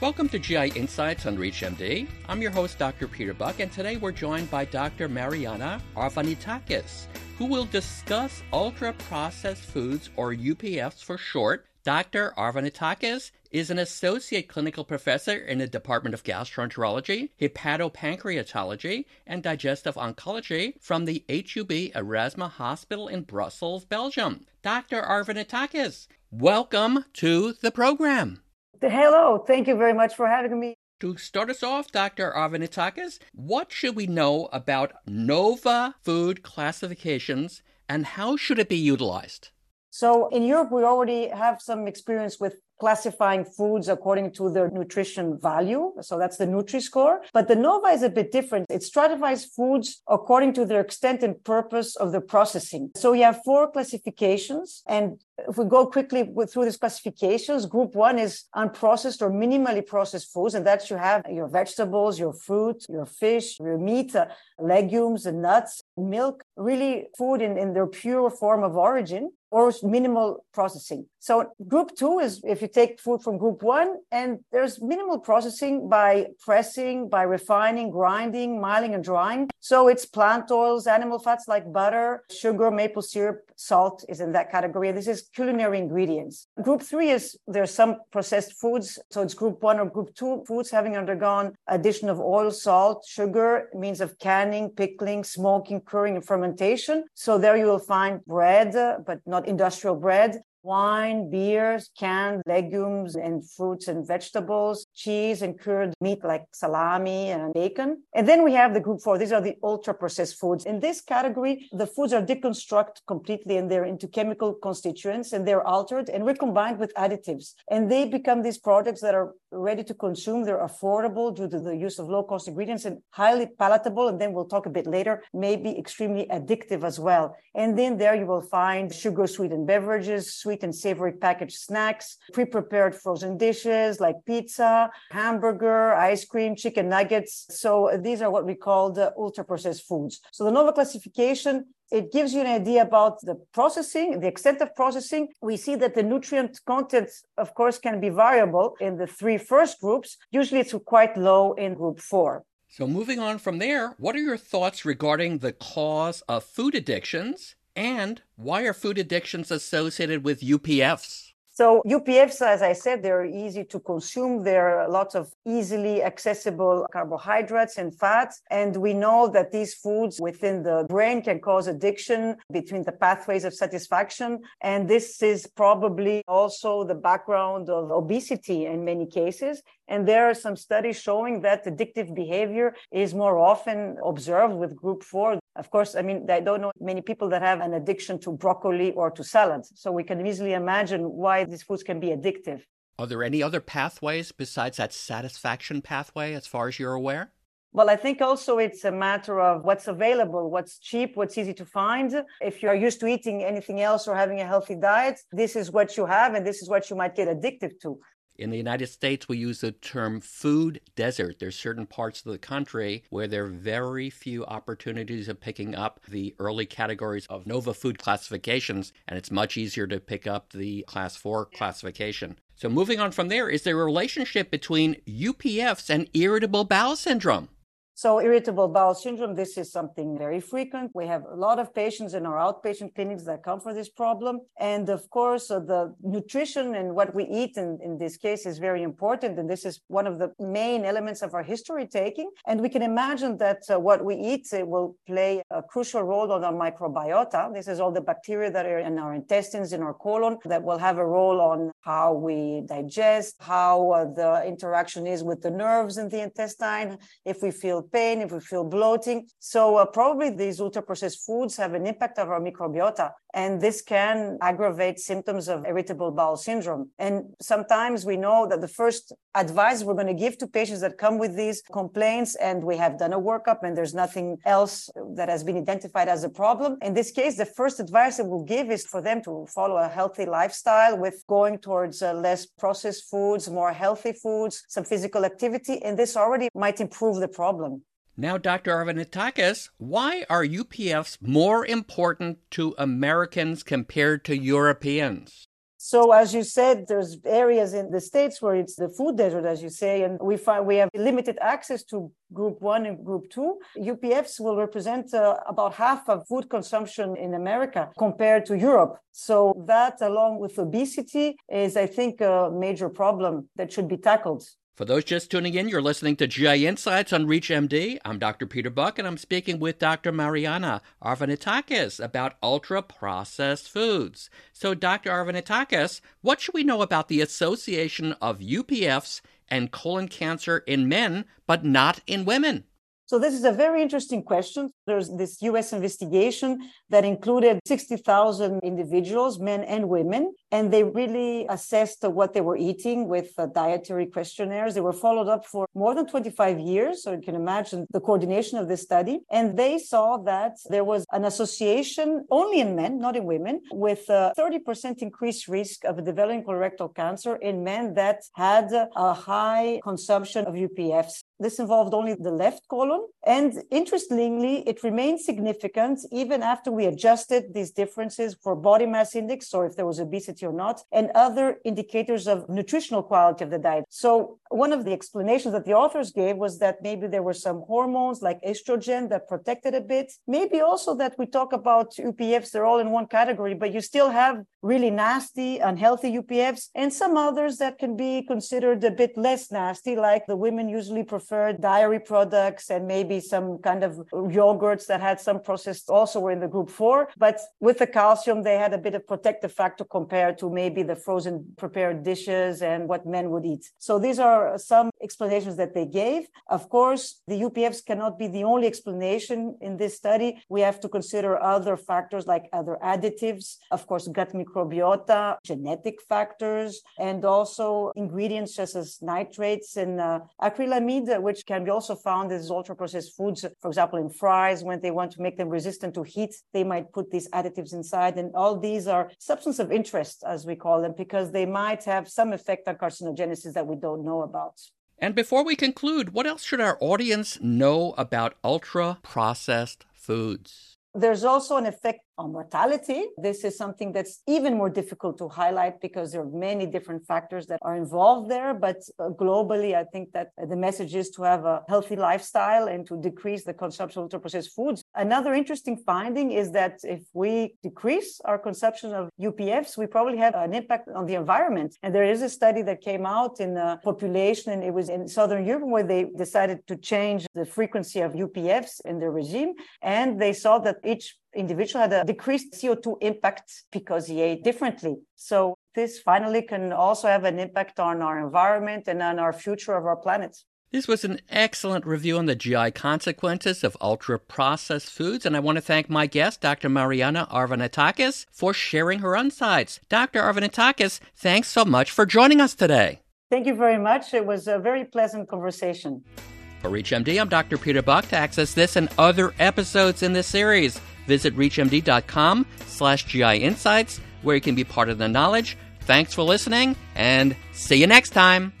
Welcome to GI Insights on ReachMD. I'm your host, Dr. Peter Buch, and today we're joined by Dr. Marianna Arvanitakis, who will discuss ultra processed foods, or UPFs for short. Dr. Arvanitakis is an associate clinical professor in the Department of Gastroenterology, Hepatopancreatology, and Digestive Oncology from the HUB Erasmus Hospital in Brussels, Belgium. Dr. Arvanitakis, welcome to the program. Hello, thank you very much for having me. To start us off, Dr. Arvanitakis, what should we know about NOVA food classifications and how should it be utilized? So in Europe, we already have some experience with classifying foods according to their nutrition value. So that's the Nutri-Score. But the NOVA is a bit different. It stratifies foods according to their extent and purpose of the processing. So we have four classifications. And if we go quickly through these classifications, group one is unprocessed or minimally processed foods. And that you have your vegetables, your fruit, your fish, your meat, uh, legumes, and nuts, milk, really food in, in their pure form of origin or minimal processing. So group two is if you take food from group one and there's minimal processing by pressing, by refining, grinding, miling and drying. So it's plant oils, animal fats like butter, sugar, maple syrup, salt is in that category. This is culinary ingredients. Group three is there's some processed foods. So it's group one or group two foods having undergone addition of oil, salt, sugar, means of canning, pickling, smoking, curing, and fermentation. So there you will find bread, but not industrial bread, wine, beers, canned legumes and fruits and vegetables, cheese and cured meat like salami and bacon. And then we have the group four. These are the ultra processed foods. In this category, the foods are deconstructed completely and they're into chemical constituents and they're altered and recombined with additives. And they become these products that are ready to consume. They're affordable due to the use of low cost ingredients and highly palatable. And then we'll talk a bit later, maybe extremely addictive as well. And then there you will find sugar sweetened beverages, sweet and savory packaged snacks, pre-prepared frozen dishes like pizza, hamburger, ice cream, chicken nuggets. So these are what we call the uh, ultra processed foods. So the NOVA classification it gives you an idea about the processing, the extent of processing. We see that the nutrient content, of course, can be variable in the three first groups. Usually it's quite low in group four. So, moving on from there, what are your thoughts regarding the cause of food addictions and why are food addictions associated with UPFs? So UPFs, as I said, they're easy to consume. There are lots of easily accessible carbohydrates and fats. And we know that these foods within the brain can cause addiction between the pathways of satisfaction. And this is probably also the background of obesity in many cases. And there are some studies showing that addictive behavior is more often observed with group four. Of course, I mean, I don't know many people that have an addiction to broccoli or to salads. So we can easily imagine why these foods can be addictive. Are there any other pathways besides that satisfaction pathway, as far as you're aware? Well, I think also it's a matter of what's available, what's cheap, what's easy to find. If you're used to eating anything else or having a healthy diet, this is what you have and this is what you might get addicted to. In the United States, we use the term food desert. There's certain parts of the country where there are very few opportunities of picking up the early categories of NOVA food classifications, and it's much easier to pick up the class 4 classification. So, moving on from there, is there a relationship between UPFs and irritable bowel syndrome? So irritable bowel syndrome, this is something very frequent. We have a lot of patients in our outpatient clinics that come for this problem. And of course, uh, the nutrition and what we eat in, in this case is very important. And this is one of the main elements of our history taking. And we can imagine that uh, what we eat will play a crucial role on our microbiota. This is all the bacteria that are in our intestines, in our colon, that will have a role on how we digest, how uh, the interaction is with the nerves in the intestine, if we feel pain, if we feel bloating. So uh, probably these ultra processed foods have an impact on our microbiota. And this can aggravate symptoms of irritable bowel syndrome. And sometimes we know that the first advice we're going to give to patients that come with these complaints, and we have done a workup and there's nothing else that has been identified as a problem. In this case, the first advice that we'll give is for them to follow a healthy lifestyle with going towards uh, less processed foods, more healthy foods, some physical activity. And this already might improve the problem. Now, Dr. Arvanitakis, why are UPFs more important to Americans compared to Europeans? So as you said, there's areas in the states where it's the food desert, as you say, and we find we have limited access to group one and group two. UPFs will represent uh, about half of food consumption in America compared to Europe. So that, along with obesity, is I think a major problem that should be tackled. For those just tuning in, you're listening to GI Insights on ReachMD. I'm Dr. Peter Buch, and I'm speaking with Dr. Marianna Arvanitakis about ultra processed foods. So, Dr. Arvanitakis, what should we know about the association of UPFs and colon cancer in men, but not in women? So this is a very interesting question. There's this US investigation that included 60,000 individuals, men and women, and they really assessed what they were eating with dietary questionnaires. They were followed up for more than 25 years. So you can imagine the coordination of this study. And they saw that there was an association only in men, not in women, with a 30% increased risk of developing colorectal cancer in men that had a high consumption of UPFs. This involved only the left colon. And interestingly, it remained significant even after we adjusted these differences for body mass index, or if there was obesity or not, and other indicators of nutritional quality of the diet. So one of the explanations that the authors gave was that maybe there were some hormones like estrogen that protected a bit. Maybe also that we talk about UPFs, they're all in one category, but you still have really nasty, unhealthy UPFs, and some others that can be considered a bit less nasty, like the women usually prefer dairy products and maybe some kind of yogurts that had some processed also were in the group four. But with the calcium, they had a bit of protective factor compared to maybe the frozen prepared dishes and what men would eat. So these are some explanations that they gave. Of course, the UPFs cannot be the only explanation in this study. We have to consider other factors like other additives, of course, gut microbiota, genetic factors, and also ingredients such as nitrates and uh, acrylamide, which can be also found as ultra processed foods. For example, in fries, when they want to make them resistant to heat, they might put these additives inside. And all these are substance of interest, as we call them, because they might have some effect on carcinogenesis that we don't know about. And before we conclude, what else should our audience know about ultra processed foods? There's also an effect on mortality. This is something that's even more difficult to highlight because there are many different factors that are involved there. But uh, globally, I think that the message is to have a healthy lifestyle and to decrease the consumption of ultra processed foods. Another interesting finding is that if we decrease our consumption of UPFs, we probably have an impact on the environment. And there is a study that came out in the population, and it was in Southern Europe where they decided to change the frequency of UPFs in their regime. And they saw that each individual had a decreased CO2 impact because he ate differently. So this finally can also have an impact on our environment and on our future of our planet. This was an excellent review on the GI consequences of ultra processed foods, and I want to thank my guest, Dr. Marianna Arvanitakis, for sharing her insights. Dr. Arvanitakis, thanks so much for joining us today. Thank you very much. It was a very pleasant conversation. For ReachMD, I'm Dr. Peter Buch. To access this and other episodes in this series, Visit reachmd.com slash GI Insights, where you can be part of the knowledge. Thanks for listening, and see you next time.